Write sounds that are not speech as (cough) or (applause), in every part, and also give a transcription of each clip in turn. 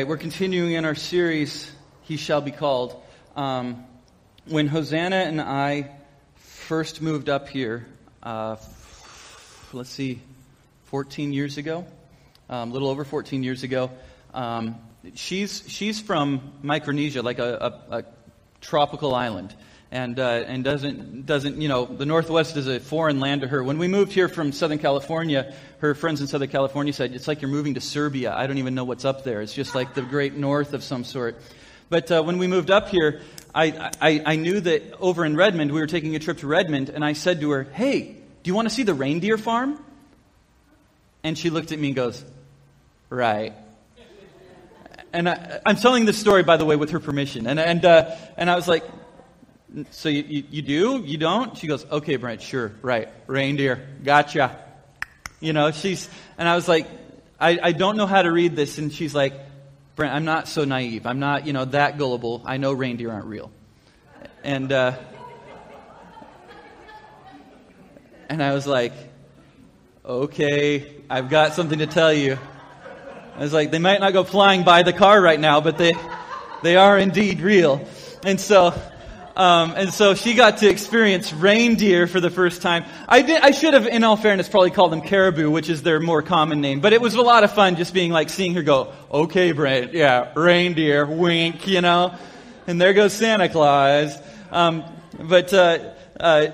Right, we're continuing in our series, He Shall Be Called. Um, when Hosanna and I first moved up here, uh, let's see, 14 years ago, um, a little over 14 years ago, um, she's, she's from Micronesia, like a, a, a tropical island and uh, and doesn't doesn't you know the Northwest is a foreign land to her. When we moved here from Southern California, her friends in Southern California said it's like you're moving to Siberia. I don't even know what's up there. It's just like the great north of some sort. But uh, when we moved up here, I, I I knew that over in Redmond we were taking a trip to Redmond, and I said to her, "Hey, do you want to see the reindeer farm?" And she looked at me and goes, "Right." And I, am telling this story, by the way, with her permission. And and uh, and I was like, so you, you, you, do? You don't? She goes, okay, Brent, sure, right. Reindeer, gotcha. You know, she's, and I was like, I, I don't know how to read this. And she's like, Brent, I'm not so naive. I'm not, you know, that gullible. I know reindeer aren't real. And, uh, and I was like, okay, I've got something to tell you. I was like, they might not go flying by the car right now, but they, they are indeed real. And so, um, and so she got to experience reindeer for the first time. I, did, I should have, in all fairness, probably called them caribou, which is their more common name. But it was a lot of fun just being like, seeing her go, okay, Brent, yeah, reindeer, wink, you know. And there goes Santa Claus. Um, but, uh, uh,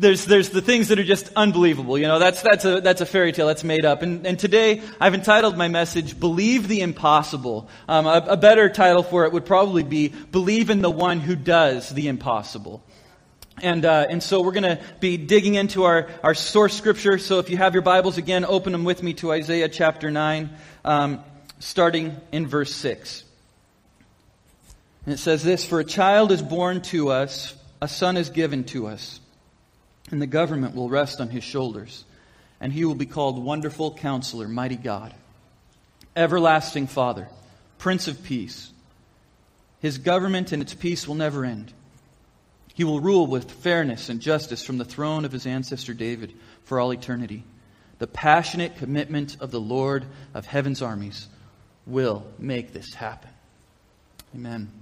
there's, there's the things that are just unbelievable. You know, that's, that's, a, that's a fairy tale that's made up. And, and today I've entitled my message, Believe the Impossible. Um, a, a better title for it would probably be, Believe in the One Who Does the Impossible. And, uh, and so we're going to be digging into our, our source scripture. So if you have your Bibles again, open them with me to Isaiah chapter 9, um, starting in verse 6. And it says this For a child is born to us, a son is given to us and the government will rest on his shoulders, and he will be called Wonderful Counselor, Mighty God, Everlasting Father, Prince of Peace. His government and its peace will never end. He will rule with fairness and justice from the throne of his ancestor David for all eternity. The passionate commitment of the Lord of heaven's armies will make this happen. Amen.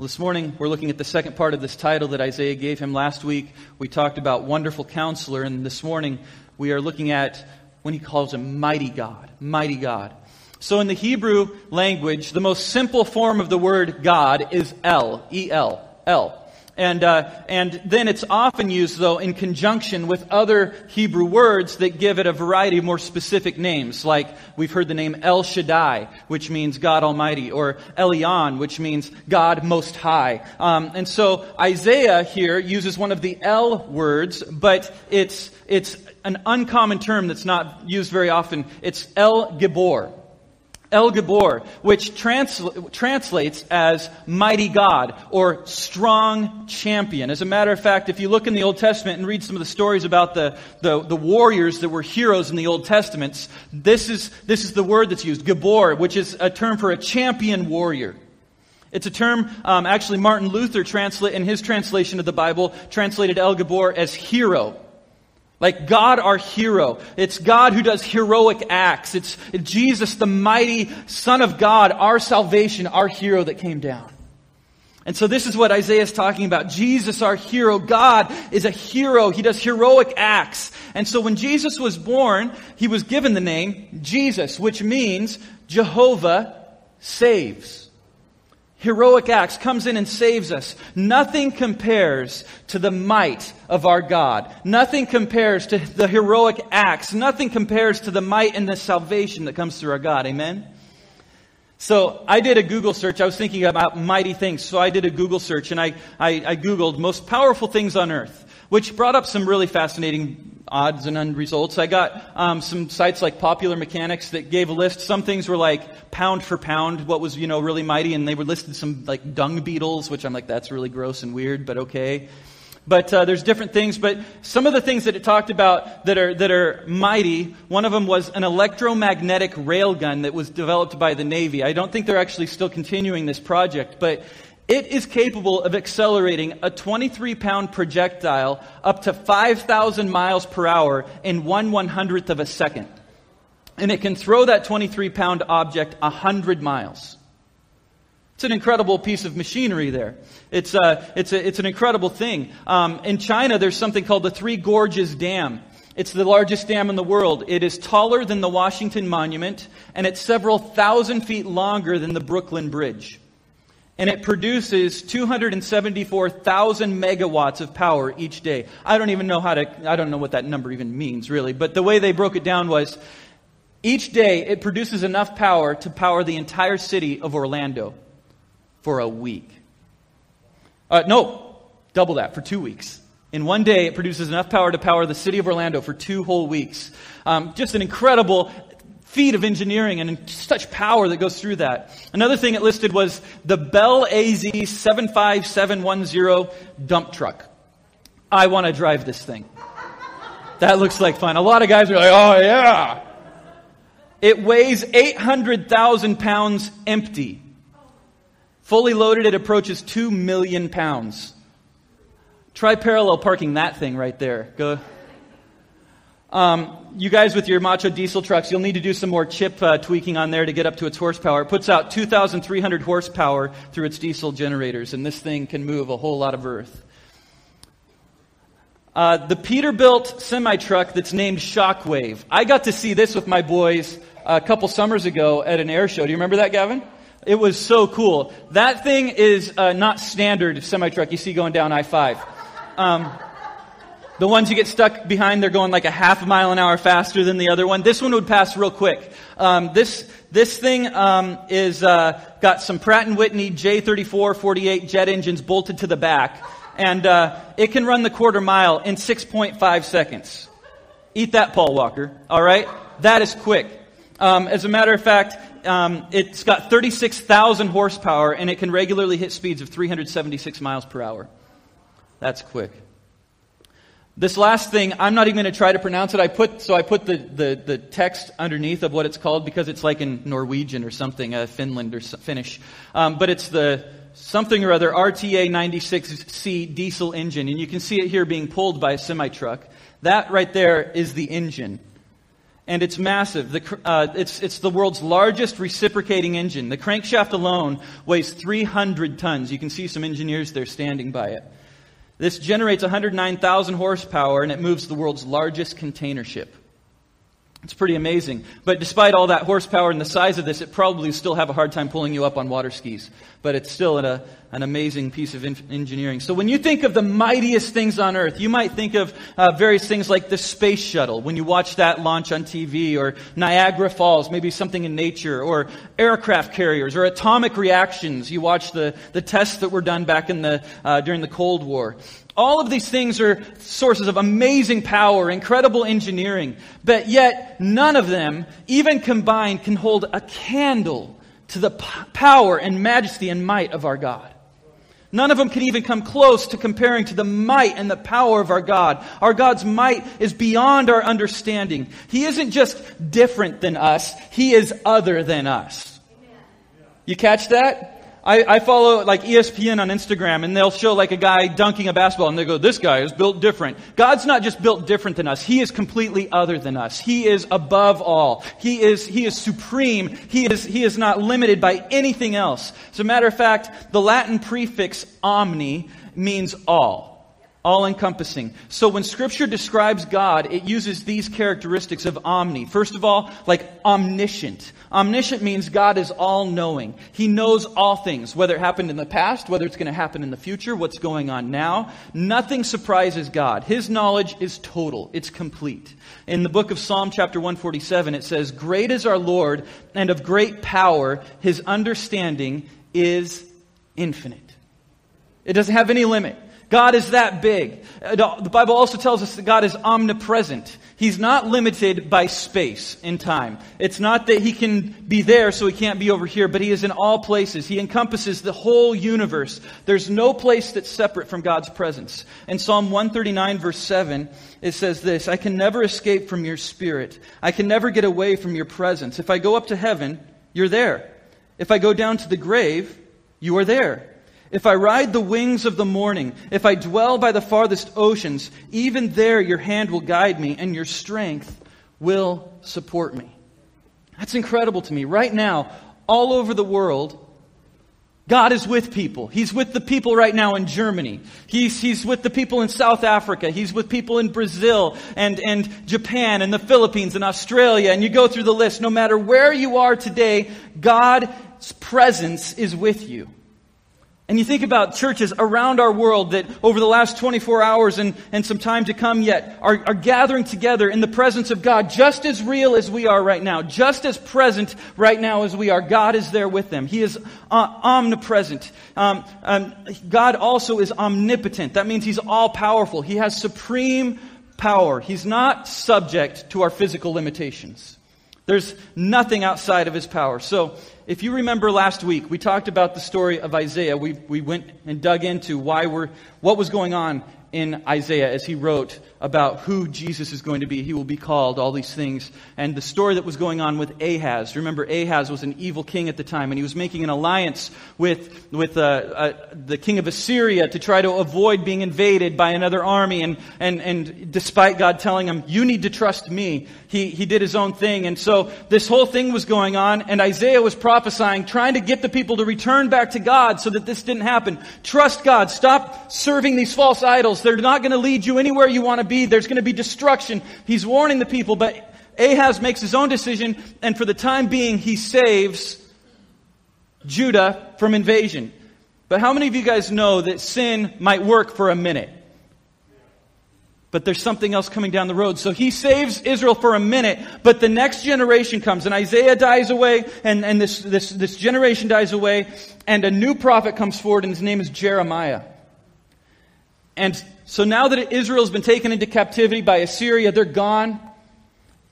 Well, this morning we're looking at the second part of this title that Isaiah gave him last week. We talked about wonderful counselor, and this morning we are looking at when he calls him mighty God. Mighty God. So in the Hebrew language, the most simple form of the word God is El. E-L. El. And, uh, and then it's often used, though, in conjunction with other Hebrew words that give it a variety of more specific names. Like we've heard the name El Shaddai, which means God Almighty, or Elyon, which means God Most High. Um, and so Isaiah here uses one of the El words, but it's, it's an uncommon term that's not used very often. It's El Gibor. El Gibor, which transl- translates as mighty God or strong champion. As a matter of fact, if you look in the Old Testament and read some of the stories about the, the, the warriors that were heroes in the Old Testaments, this is, this is the word that's used, Gibor, which is a term for a champion warrior. It's a term, um, actually, Martin Luther translate, in his translation of the Bible, translated El Gibor as hero. Like God, our hero. It's God who does heroic acts. It's Jesus, the mighty Son of God, our salvation, our hero that came down. And so this is what Isaiah is talking about. Jesus, our hero. God is a hero. He does heroic acts. And so when Jesus was born, he was given the name Jesus, which means Jehovah saves heroic acts, comes in and saves us. Nothing compares to the might of our God. Nothing compares to the heroic acts. Nothing compares to the might and the salvation that comes through our God. Amen? So I did a Google search. I was thinking about mighty things. So I did a Google search and I, I, I Googled most powerful things on earth, which brought up some really fascinating odds and end results. I got um, some sites like Popular Mechanics that gave a list. Some things were like pound for pound, what was you know really mighty, and they were listed some like dung beetles, which I'm like that's really gross and weird, but okay. But uh, there's different things. But some of the things that it talked about that are that are mighty. One of them was an electromagnetic railgun that was developed by the Navy. I don't think they're actually still continuing this project, but it is capable of accelerating a 23 pound projectile up to 5,000 miles per hour in one one hundredth of a second. and it can throw that 23 pound object 100 miles. It's an incredible piece of machinery there. It's, uh, it's, a, it's an incredible thing. Um, in China, there's something called the Three Gorges Dam. It's the largest dam in the world. It is taller than the Washington Monument, and it's several thousand feet longer than the Brooklyn Bridge. And it produces 274,000 megawatts of power each day. I don't even know how to, I don't know what that number even means, really. But the way they broke it down was each day it produces enough power to power the entire city of Orlando for a week. Uh, no, double that for two weeks. In one day, it produces enough power to power the city of Orlando for two whole weeks. Um, just an incredible feat of engineering and such power that goes through that. Another thing it listed was the BelAZ 75710 dump truck. I want to drive this thing. That looks like fun. A lot of guys are like, oh yeah. It weighs 800,000 pounds empty. Fully loaded, it approaches 2 million pounds. Try parallel parking that thing right there. Go. Um, you guys with your macho diesel trucks, you'll need to do some more chip uh, tweaking on there to get up to its horsepower. It puts out 2,300 horsepower through its diesel generators, and this thing can move a whole lot of earth. Uh, the Peterbilt semi truck that's named Shockwave. I got to see this with my boys a couple summers ago at an air show. Do you remember that, Gavin? It was so cool. That thing is uh, not standard semi truck you see going down I 5. Um, the ones you get stuck behind, they're going like a half a mile an hour faster than the other one. This one would pass real quick. Um, this this thing um, is uh, got some Pratt and Whitney J34 48 jet engines bolted to the back, and uh, it can run the quarter mile in 6.5 seconds. Eat that, Paul Walker. All right, that is quick. Um, as a matter of fact, um, it's got 36,000 horsepower and it can regularly hit speeds of 376 miles per hour. That's quick. This last thing, I'm not even going to try to pronounce it. I put, so I put the, the, the text underneath of what it's called because it's like in Norwegian or something, uh, Finland or Finnish. Um, but it's the something or other RTA 96C diesel engine. And you can see it here being pulled by a semi truck. That right there is the engine and it's massive. The, uh, it's, it's the world's largest reciprocating engine. The crankshaft alone weighs 300 tons. You can see some engineers there standing by it. This generates 109,000 horsepower and it moves the world's largest container ship. It's pretty amazing. But despite all that horsepower and the size of this, it probably still have a hard time pulling you up on water skis. But it's still a, an amazing piece of engineering. So when you think of the mightiest things on earth, you might think of uh, various things like the space shuttle. When you watch that launch on TV, or Niagara Falls, maybe something in nature, or aircraft carriers, or atomic reactions. You watch the, the tests that were done back in the, uh, during the Cold War. All of these things are sources of amazing power, incredible engineering, but yet none of them, even combined, can hold a candle to the p- power and majesty and might of our God. None of them can even come close to comparing to the might and the power of our God. Our God's might is beyond our understanding. He isn't just different than us, He is other than us. You catch that? I, I, follow like ESPN on Instagram and they'll show like a guy dunking a basketball and they go, this guy is built different. God's not just built different than us. He is completely other than us. He is above all. He is, he is supreme. He is, he is not limited by anything else. As a matter of fact, the Latin prefix omni means all all encompassing. So when scripture describes God, it uses these characteristics of omni. First of all, like omniscient. Omniscient means God is all knowing. He knows all things, whether it happened in the past, whether it's going to happen in the future, what's going on now. Nothing surprises God. His knowledge is total. It's complete. In the book of Psalm chapter 147, it says, Great is our Lord and of great power. His understanding is infinite. It doesn't have any limit. God is that big. Uh, the Bible also tells us that God is omnipresent. He's not limited by space and time. It's not that he can be there so he can't be over here, but he is in all places. He encompasses the whole universe. There's no place that's separate from God's presence. In Psalm 139 verse 7, it says this, I can never escape from your spirit. I can never get away from your presence. If I go up to heaven, you're there. If I go down to the grave, you are there. If I ride the wings of the morning, if I dwell by the farthest oceans, even there your hand will guide me and your strength will support me. That's incredible to me. Right now, all over the world, God is with people. He's with the people right now in Germany. He's, he's with the people in South Africa. He's with people in Brazil and, and Japan and the Philippines and Australia. And you go through the list. No matter where you are today, God's presence is with you. And you think about churches around our world that over the last 24 hours and, and some time to come yet are, are gathering together in the presence of God just as real as we are right now, just as present right now as we are. God is there with them. He is uh, omnipresent. Um, um, God also is omnipotent. That means He's all powerful. He has supreme power. He's not subject to our physical limitations. There's nothing outside of His power. So, if you remember last week, we talked about the story of Isaiah. We, we went and dug into why we're, what was going on in Isaiah as he wrote about who Jesus is going to be. He will be called, all these things. And the story that was going on with Ahaz. Remember, Ahaz was an evil king at the time, and he was making an alliance with, with uh, uh, the king of Assyria to try to avoid being invaded by another army. And, and, and despite God telling him, You need to trust me, he, he did his own thing. And so this whole thing was going on, and Isaiah was prophesying, trying to get the people to return back to God so that this didn't happen. Trust God. Stop serving these false idols. They're not going to lead you anywhere you want to be. There's going to be destruction. He's warning the people, but Ahaz makes his own decision, and for the time being, he saves Judah from invasion. But how many of you guys know that sin might work for a minute? But there's something else coming down the road. So he saves Israel for a minute, but the next generation comes, and Isaiah dies away, and, and this, this, this generation dies away, and a new prophet comes forward, and his name is Jeremiah. And so now that Israel's been taken into captivity by Assyria, they're gone.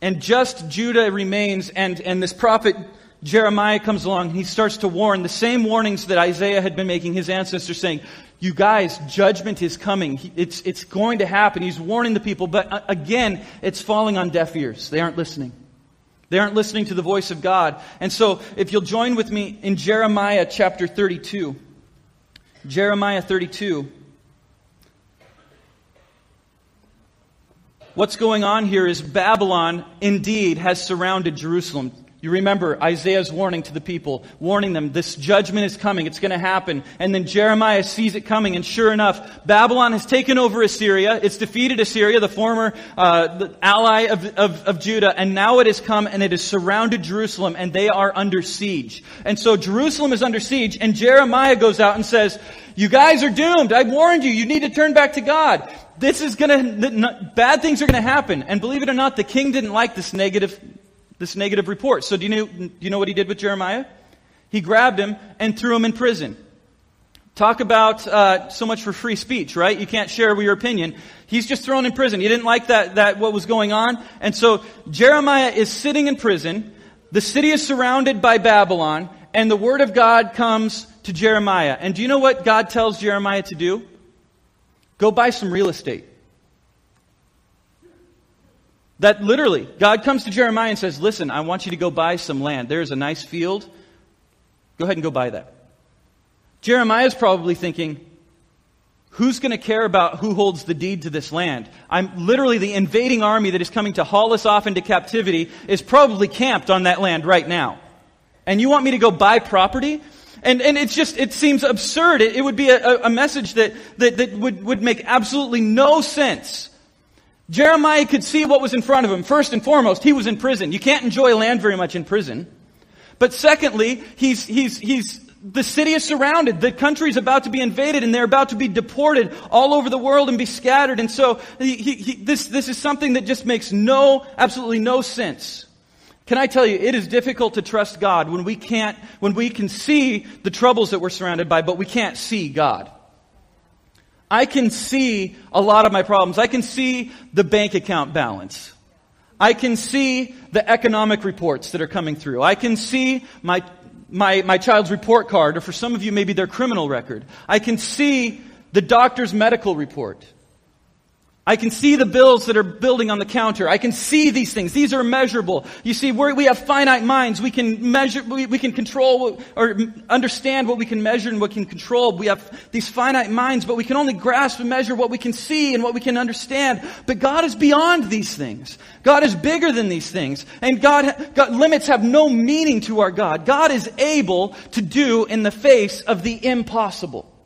And just Judah remains. And, and this prophet Jeremiah comes along. and He starts to warn the same warnings that Isaiah had been making his ancestors, saying, You guys, judgment is coming. It's, it's going to happen. He's warning the people. But uh, again, it's falling on deaf ears. They aren't listening. They aren't listening to the voice of God. And so, if you'll join with me in Jeremiah chapter 32. Jeremiah 32. What's going on here is Babylon indeed has surrounded Jerusalem. You remember Isaiah's warning to the people, warning them, this judgment is coming, it's going to happen. And then Jeremiah sees it coming, and sure enough, Babylon has taken over Assyria. It's defeated Assyria, the former uh, ally of, of, of Judah, and now it has come and it has surrounded Jerusalem, and they are under siege. And so Jerusalem is under siege, and Jeremiah goes out and says, You guys are doomed. I warned you. You need to turn back to God this is going to, bad things are going to happen. And believe it or not, the king didn't like this negative, this negative report. So do you know, do you know what he did with Jeremiah? He grabbed him and threw him in prison. Talk about uh, so much for free speech, right? You can't share your opinion. He's just thrown in prison. He didn't like that, that what was going on. And so Jeremiah is sitting in prison. The city is surrounded by Babylon. And the word of God comes to Jeremiah. And do you know what God tells Jeremiah to do? Go buy some real estate. That literally, God comes to Jeremiah and says, Listen, I want you to go buy some land. There's a nice field. Go ahead and go buy that. Jeremiah is probably thinking, Who's going to care about who holds the deed to this land? I'm literally the invading army that is coming to haul us off into captivity is probably camped on that land right now. And you want me to go buy property? And, and it's just, it seems absurd. It, it would be a, a message that, that, that would, would make absolutely no sense. Jeremiah could see what was in front of him. First and foremost, he was in prison. You can't enjoy land very much in prison. But secondly, he's, he's, he's, the city is surrounded. The country is about to be invaded and they're about to be deported all over the world and be scattered. And so he, he, this, this is something that just makes no, absolutely no sense. Can I tell you, it is difficult to trust God when we can't, when we can see the troubles that we're surrounded by, but we can't see God. I can see a lot of my problems. I can see the bank account balance. I can see the economic reports that are coming through. I can see my, my, my child's report card, or for some of you, maybe their criminal record. I can see the doctor's medical report. I can see the bills that are building on the counter. I can see these things. These are measurable. You see, we have finite minds. We can measure, we, we can control or understand what we can measure and what we can control. We have these finite minds, but we can only grasp and measure what we can see and what we can understand. But God is beyond these things. God is bigger than these things. And God, God limits have no meaning to our God. God is able to do in the face of the impossible.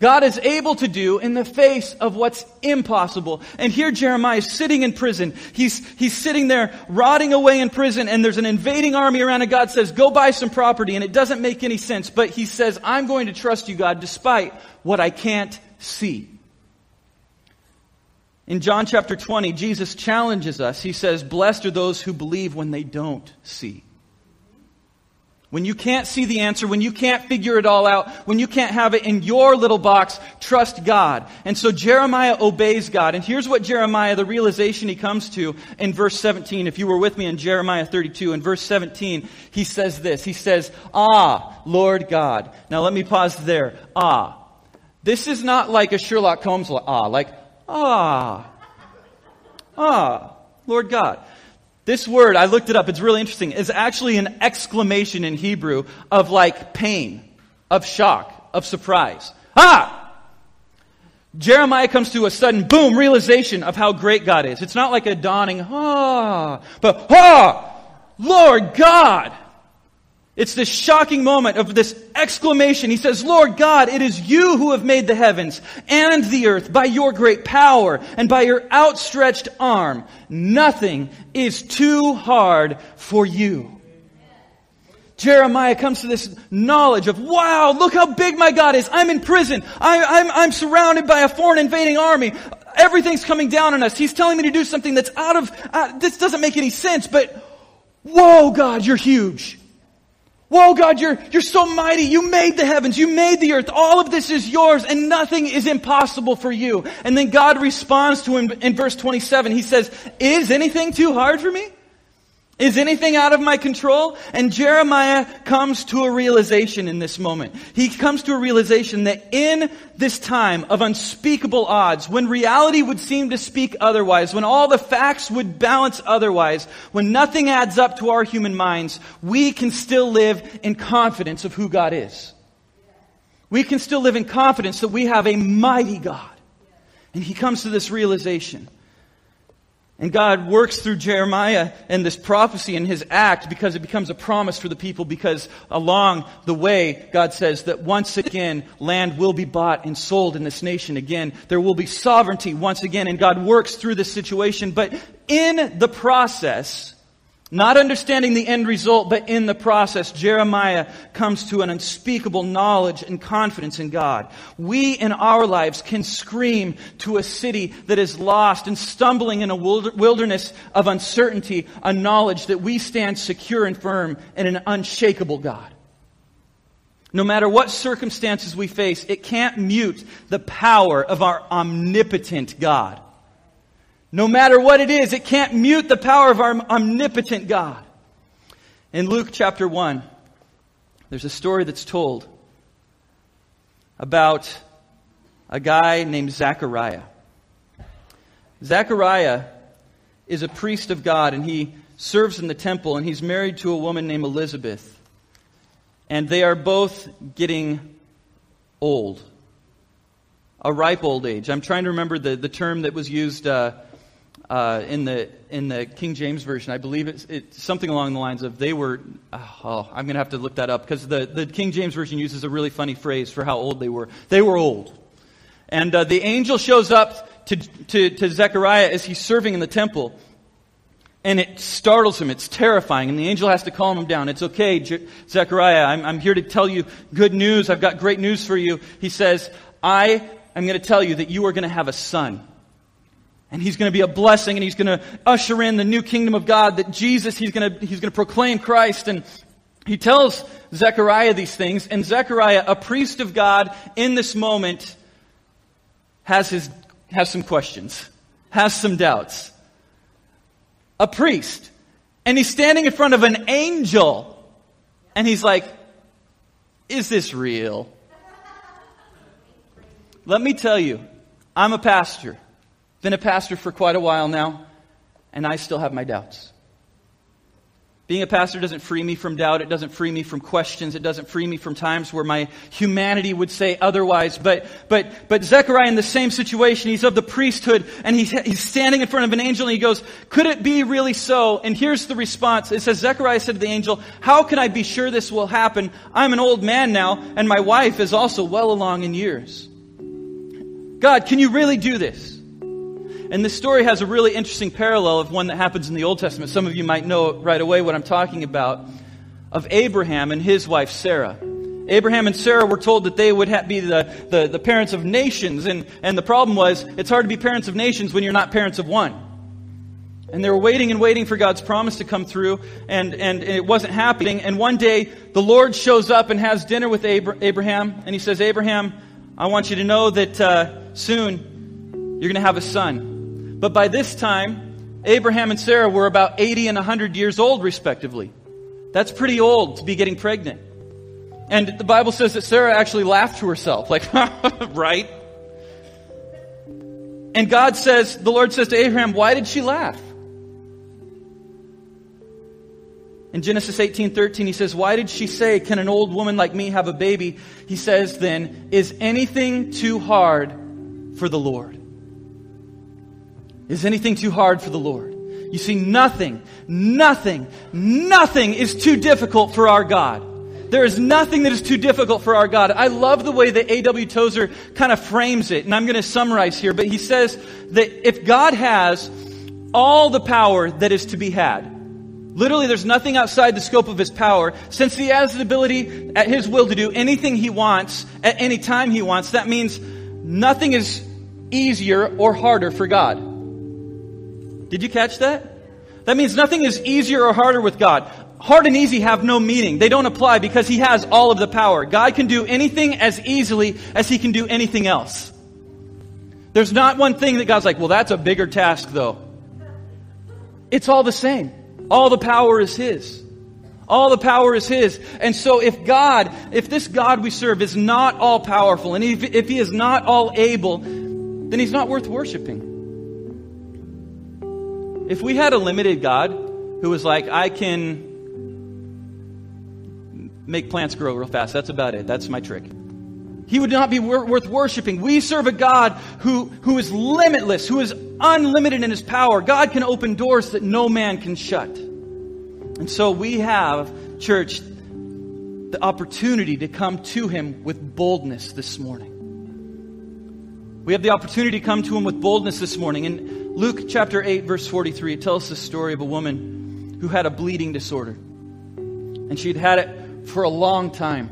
God is able to do in the face of what's impossible. And here Jeremiah is sitting in prison. He's, he's sitting there rotting away in prison and there's an invading army around and God says, go buy some property. And it doesn't make any sense. But he says, I'm going to trust you, God, despite what I can't see. In John chapter 20, Jesus challenges us. He says, blessed are those who believe when they don't see. When you can't see the answer, when you can't figure it all out, when you can't have it in your little box, trust God. And so Jeremiah obeys God. And here's what Jeremiah, the realization he comes to in verse 17. If you were with me in Jeremiah 32, in verse 17, he says this. He says, Ah, Lord God. Now let me pause there. Ah. This is not like a Sherlock Holmes ah, like, ah. Ah, Lord God. This word, I looked it up, it's really interesting, is actually an exclamation in Hebrew of like pain, of shock, of surprise. Ah! Jeremiah comes to a sudden boom realization of how great God is. It's not like a dawning, ah, but ah! Lord God! It's this shocking moment of this exclamation. He says, Lord God, it is you who have made the heavens and the earth by your great power and by your outstretched arm. Nothing is too hard for you. Jeremiah comes to this knowledge of, wow, look how big my God is. I'm in prison. I, am I'm, I'm surrounded by a foreign invading army. Everything's coming down on us. He's telling me to do something that's out of, uh, this doesn't make any sense, but whoa, God, you're huge. Whoa, God, you're, you're so mighty. You made the heavens. You made the earth. All of this is yours and nothing is impossible for you. And then God responds to him in verse 27. He says, is anything too hard for me? Is anything out of my control? And Jeremiah comes to a realization in this moment. He comes to a realization that in this time of unspeakable odds, when reality would seem to speak otherwise, when all the facts would balance otherwise, when nothing adds up to our human minds, we can still live in confidence of who God is. We can still live in confidence that we have a mighty God. And he comes to this realization. And God works through Jeremiah and this prophecy and his act because it becomes a promise for the people because along the way, God says that once again, land will be bought and sold in this nation again. There will be sovereignty once again and God works through this situation. But in the process, not understanding the end result, but in the process, Jeremiah comes to an unspeakable knowledge and confidence in God. We in our lives can scream to a city that is lost and stumbling in a wilderness of uncertainty, a knowledge that we stand secure and firm in an unshakable God. No matter what circumstances we face, it can't mute the power of our omnipotent God. No matter what it is, it can't mute the power of our omnipotent God. In Luke chapter 1, there's a story that's told about a guy named Zechariah. Zechariah is a priest of God and he serves in the temple and he's married to a woman named Elizabeth. And they are both getting old. A ripe old age. I'm trying to remember the, the term that was used uh, uh, in the in the King James version, I believe it's, it's something along the lines of they were. Oh, I'm going to have to look that up because the the King James version uses a really funny phrase for how old they were. They were old, and uh, the angel shows up to, to to Zechariah as he's serving in the temple. And it startles him. It's terrifying. And the angel has to calm him down. It's okay, Je- Zechariah. I'm, I'm here to tell you good news. I've got great news for you. He says, I am going to tell you that you are going to have a son. And he's going to be a blessing and he's going to usher in the new kingdom of God that Jesus, he's going to, he's going to proclaim Christ. And he tells Zechariah these things. And Zechariah, a priest of God in this moment, has his, has some questions, has some doubts. A priest. And he's standing in front of an angel. And he's like, is this real? Let me tell you, I'm a pastor. Been a pastor for quite a while now, and I still have my doubts. Being a pastor doesn't free me from doubt. It doesn't free me from questions. It doesn't free me from times where my humanity would say otherwise. But, but, but Zechariah in the same situation, he's of the priesthood and he's, he's standing in front of an angel and he goes, could it be really so? And here's the response. It says, Zechariah said to the angel, how can I be sure this will happen? I'm an old man now and my wife is also well along in years. God, can you really do this? And this story has a really interesting parallel of one that happens in the Old Testament. Some of you might know right away what I'm talking about of Abraham and his wife Sarah. Abraham and Sarah were told that they would ha- be the, the, the parents of nations. And, and the problem was, it's hard to be parents of nations when you're not parents of one. And they were waiting and waiting for God's promise to come through, and, and, it wasn't happening. And one day, the Lord shows up and has dinner with Abraham, and he says, Abraham, I want you to know that uh, soon you're going to have a son. But by this time, Abraham and Sarah were about 80 and 100 years old, respectively. That's pretty old to be getting pregnant. And the Bible says that Sarah actually laughed to herself, like, (laughs) right? And God says, the Lord says to Abraham, why did she laugh? In Genesis 18:13 he says, "Why did she say, can an old woman like me have a baby?" He says then, "Is anything too hard for the Lord?" Is anything too hard for the Lord? You see, nothing, nothing, nothing is too difficult for our God. There is nothing that is too difficult for our God. I love the way that A.W. Tozer kind of frames it, and I'm going to summarize here, but he says that if God has all the power that is to be had, literally there's nothing outside the scope of his power, since he has the ability at his will to do anything he wants at any time he wants, that means nothing is easier or harder for God. Did you catch that? That means nothing is easier or harder with God. Hard and easy have no meaning. They don't apply because He has all of the power. God can do anything as easily as He can do anything else. There's not one thing that God's like, well, that's a bigger task though. It's all the same. All the power is His. All the power is His. And so if God, if this God we serve is not all powerful, and if, if He is not all able, then He's not worth worshiping. If we had a limited God who was like, I can make plants grow real fast, that's about it. That's my trick. He would not be wor- worth worshiping. We serve a God who, who is limitless, who is unlimited in his power. God can open doors that no man can shut. And so we have, church, the opportunity to come to him with boldness this morning. We have the opportunity to come to him with boldness this morning. In Luke chapter 8, verse 43, it tells the story of a woman who had a bleeding disorder. And she'd had it for a long time.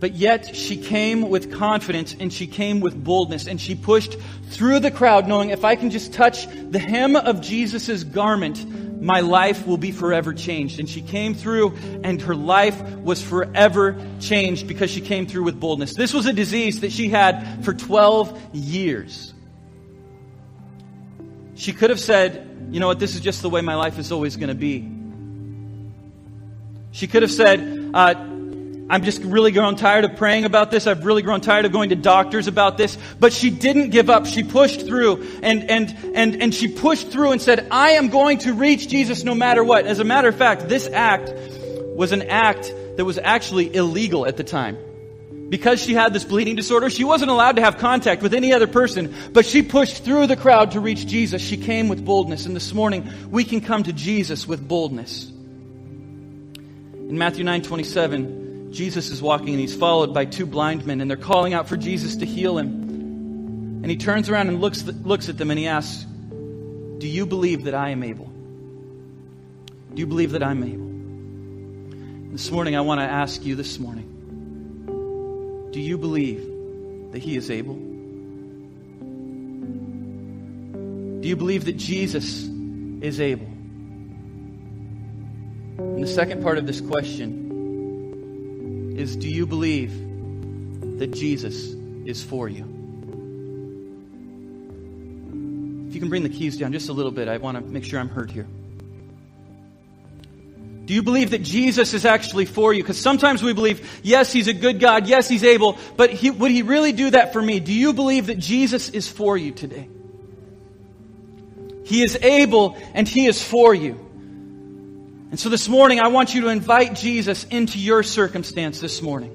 But yet she came with confidence and she came with boldness and she pushed through the crowd knowing if I can just touch the hem of Jesus' garment, my life will be forever changed. And she came through, and her life was forever changed because she came through with boldness. This was a disease that she had for 12 years. She could have said, You know what, this is just the way my life is always going to be. She could have said, uh, I'm just really grown tired of praying about this. I've really grown tired of going to doctors about this. But she didn't give up. She pushed through and, and, and, and she pushed through and said, I am going to reach Jesus no matter what. As a matter of fact, this act was an act that was actually illegal at the time. Because she had this bleeding disorder, she wasn't allowed to have contact with any other person, but she pushed through the crowd to reach Jesus. She came with boldness. And this morning, we can come to Jesus with boldness. In Matthew 9 27, Jesus is walking and he's followed by two blind men, and they're calling out for Jesus to heal him. And he turns around and looks, looks at them and he asks, Do you believe that I am able? Do you believe that I'm able? This morning, I want to ask you this morning Do you believe that he is able? Do you believe that Jesus is able? And the second part of this question is do you believe that Jesus is for you? If you can bring the keys down just a little bit, I want to make sure I'm heard here. Do you believe that Jesus is actually for you? Because sometimes we believe, yes, He's a good God, yes, He's able, but he, would He really do that for me? Do you believe that Jesus is for you today? He is able and He is for you. And so this morning, I want you to invite Jesus into your circumstance this morning.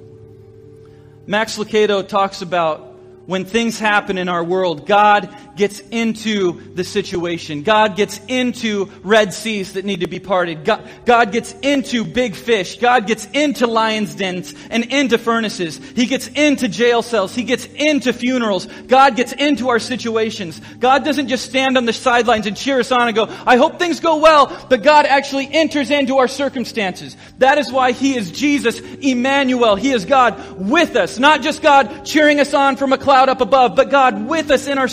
Max Lucado talks about when things happen in our world, God gets into the situation. God gets into red seas that need to be parted. God, God, gets into big fish. God gets into lions' dens and into furnaces. He gets into jail cells. He gets into funerals. God gets into our situations. God doesn't just stand on the sidelines and cheer us on and go, I hope things go well, but God actually enters into our circumstances. That is why He is Jesus, Emmanuel. He is God with us, not just God cheering us on from a cloud up above, but God with us in our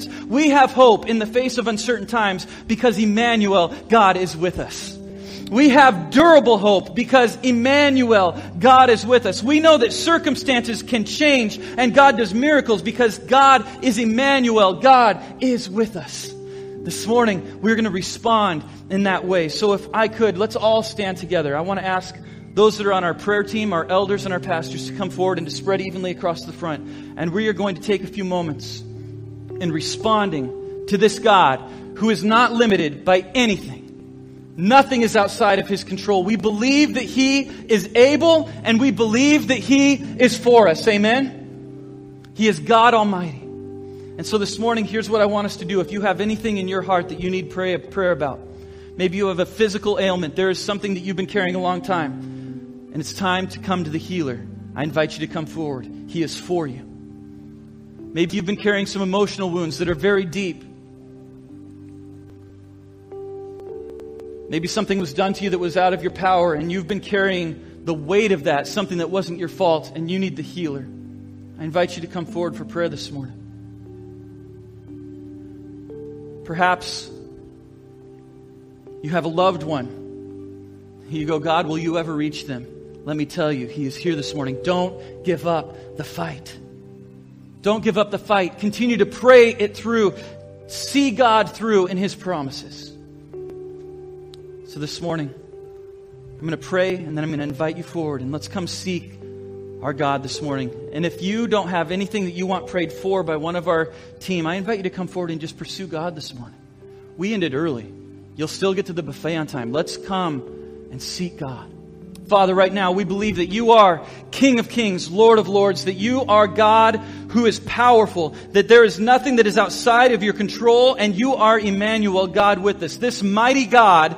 circumstance. We have hope in the face of uncertain times because Emmanuel, God is with us. We have durable hope because Emmanuel, God is with us. We know that circumstances can change and God does miracles because God is Emmanuel. God is with us. This morning, we're going to respond in that way. So if I could, let's all stand together. I want to ask those that are on our prayer team, our elders and our pastors to come forward and to spread evenly across the front. And we are going to take a few moments in responding to this God who is not limited by anything. Nothing is outside of his control. We believe that he is able and we believe that he is for us. Amen? He is God Almighty. And so this morning, here's what I want us to do. If you have anything in your heart that you need prayer, prayer about, maybe you have a physical ailment, there is something that you've been carrying a long time and it's time to come to the healer, I invite you to come forward. He is for you. Maybe you've been carrying some emotional wounds that are very deep. Maybe something was done to you that was out of your power, and you've been carrying the weight of that, something that wasn't your fault, and you need the healer. I invite you to come forward for prayer this morning. Perhaps you have a loved one. You go, God, will you ever reach them? let me tell you, He is here this morning. Don't give up the fight. Don't give up the fight. Continue to pray it through. See God through in His promises. So this morning, I'm going to pray and then I'm going to invite you forward and let's come seek our God this morning. And if you don't have anything that you want prayed for by one of our team, I invite you to come forward and just pursue God this morning. We ended early. You'll still get to the buffet on time. Let's come and seek God. Father, right now, we believe that you are King of Kings, Lord of Lords, that you are God who is powerful, that there is nothing that is outside of your control, and you are Emmanuel, God with us. This mighty God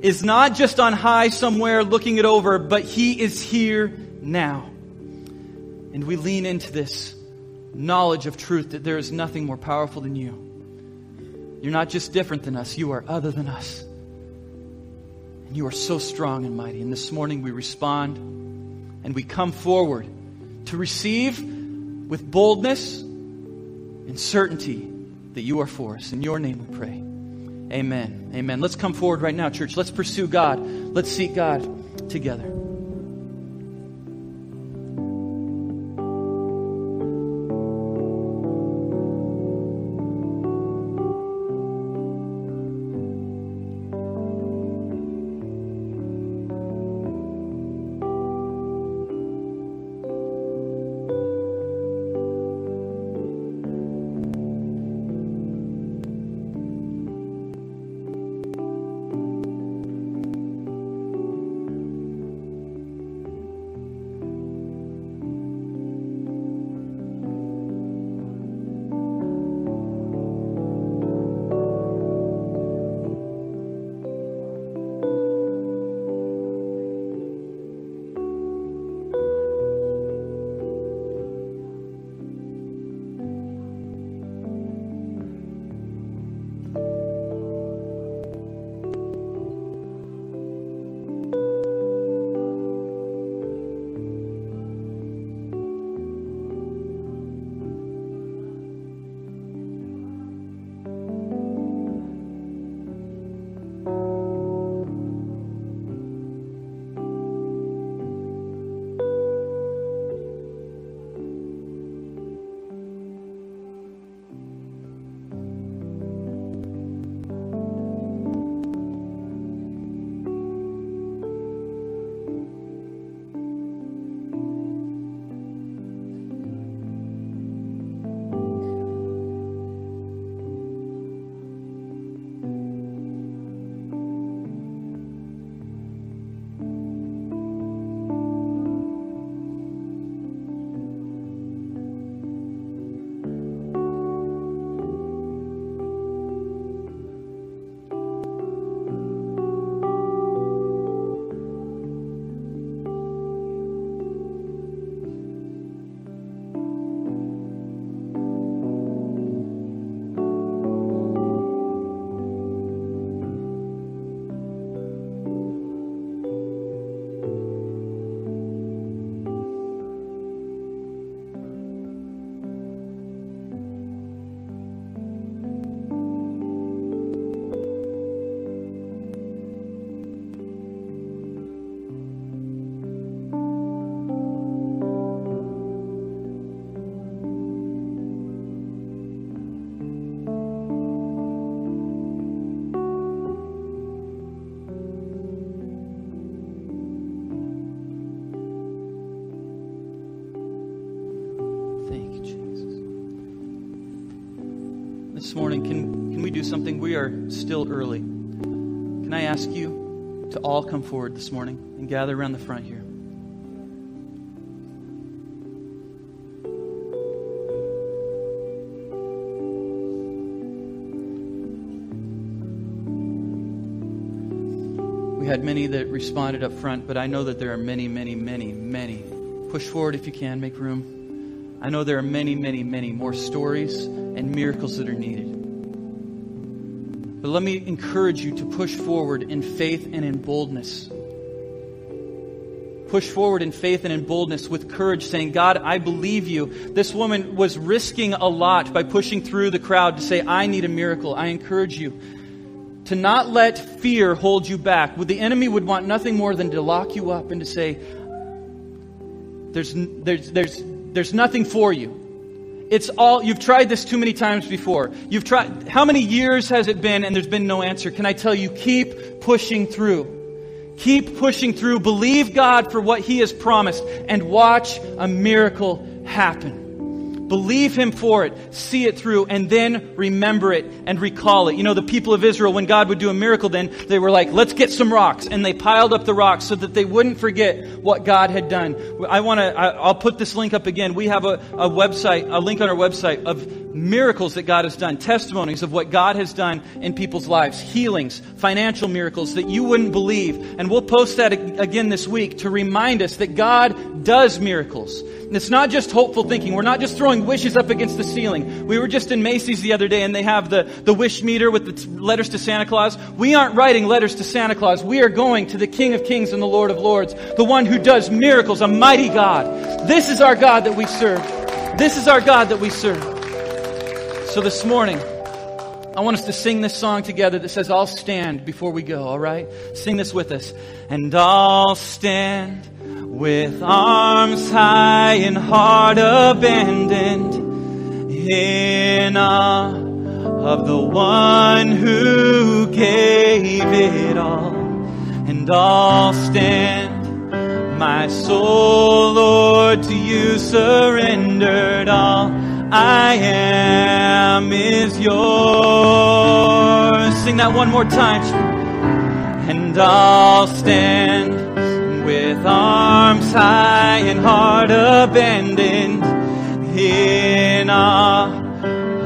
is not just on high somewhere looking it over, but he is here now. And we lean into this knowledge of truth that there is nothing more powerful than you. You're not just different than us, you are other than us. You are so strong and mighty. And this morning we respond and we come forward to receive with boldness and certainty that you are for us. In your name we pray. Amen. Amen. Let's come forward right now, church. Let's pursue God. Let's seek God together. Something? We are still early. Can I ask you to all come forward this morning and gather around the front here? We had many that responded up front, but I know that there are many, many, many, many. Push forward if you can, make room. I know there are many, many, many more stories and miracles that are needed. But let me encourage you to push forward in faith and in boldness. Push forward in faith and in boldness with courage, saying, God, I believe you. This woman was risking a lot by pushing through the crowd to say, I need a miracle. I encourage you to not let fear hold you back. The enemy would want nothing more than to lock you up and to say, there's, there's, there's, there's nothing for you. It's all, you've tried this too many times before. You've tried, how many years has it been and there's been no answer? Can I tell you, keep pushing through. Keep pushing through. Believe God for what He has promised and watch a miracle happen. Believe Him for it, see it through, and then remember it and recall it. You know, the people of Israel, when God would do a miracle, then they were like, let's get some rocks. And they piled up the rocks so that they wouldn't forget what God had done. I want to, I'll put this link up again. We have a, a website, a link on our website of miracles that God has done, testimonies of what God has done in people's lives, healings, financial miracles that you wouldn't believe. And we'll post that again this week to remind us that God does miracles. It's not just hopeful thinking. We're not just throwing wishes up against the ceiling. We were just in Macy's the other day and they have the, the wish meter with the letters to Santa Claus. We aren't writing letters to Santa Claus. We are going to the King of Kings and the Lord of Lords, the one who does miracles, a mighty God. This is our God that we serve. This is our God that we serve. So this morning, I want us to sing this song together that says, I'll stand before we go, alright? Sing this with us. And I'll stand with arms high and heart abandoned in awe of the one who gave it all. And I'll stand, my soul, Lord, to you surrendered all. I am is yours. Sing that one more time. And I'll stand arms high and heart abandoned in awe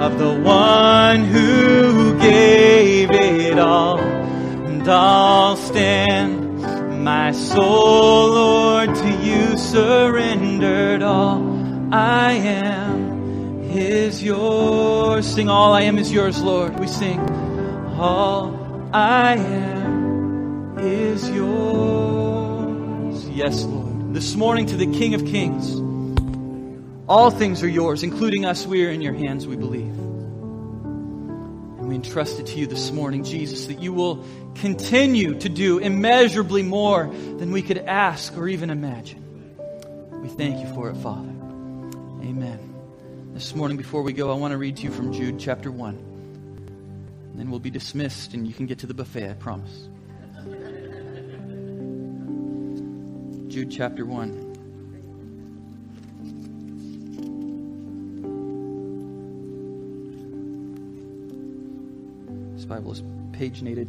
of the one who gave it all. And I'll stand, my soul, Lord, to you surrendered all. I am is yours. Sing, all I am is yours, Lord. We sing, all I am is yours. Yes, Lord. This morning to the King of Kings. All things are yours, including us. We are in your hands, we believe. And we entrust it to you this morning, Jesus, that you will continue to do immeasurably more than we could ask or even imagine. We thank you for it, Father. Amen. This morning, before we go, I want to read to you from Jude chapter 1. And then we'll be dismissed and you can get to the buffet, I promise. Jude chapter 1. This Bible is paginated.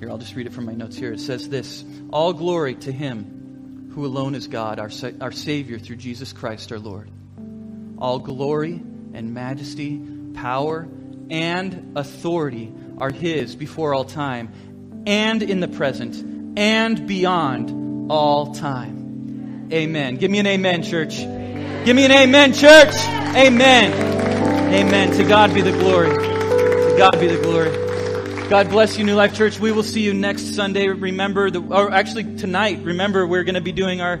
Here, I'll just read it from my notes here. It says this All glory to Him who alone is God, our, our Savior through Jesus Christ our Lord. All glory and majesty, power and authority are His before all time and in the present and beyond all time. Amen. Give me an amen, church. Give me an amen, church. Amen. Amen. To God be the glory. To God be the glory. God bless you, New Life Church. We will see you next Sunday. Remember, the, or actually tonight, remember, we're going to be doing our,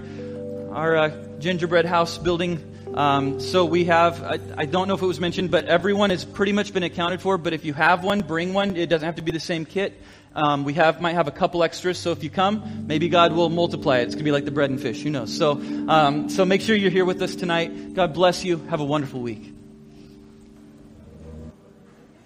our uh, gingerbread house building. Um, so we have, I, I, don't know if it was mentioned, but everyone has pretty much been accounted for. But if you have one, bring one. It doesn't have to be the same kit. Um, we have might have a couple extras, so if you come, maybe God will multiply it. It's gonna be like the bread and fish. Who knows? So, um, so make sure you're here with us tonight. God bless you. Have a wonderful week.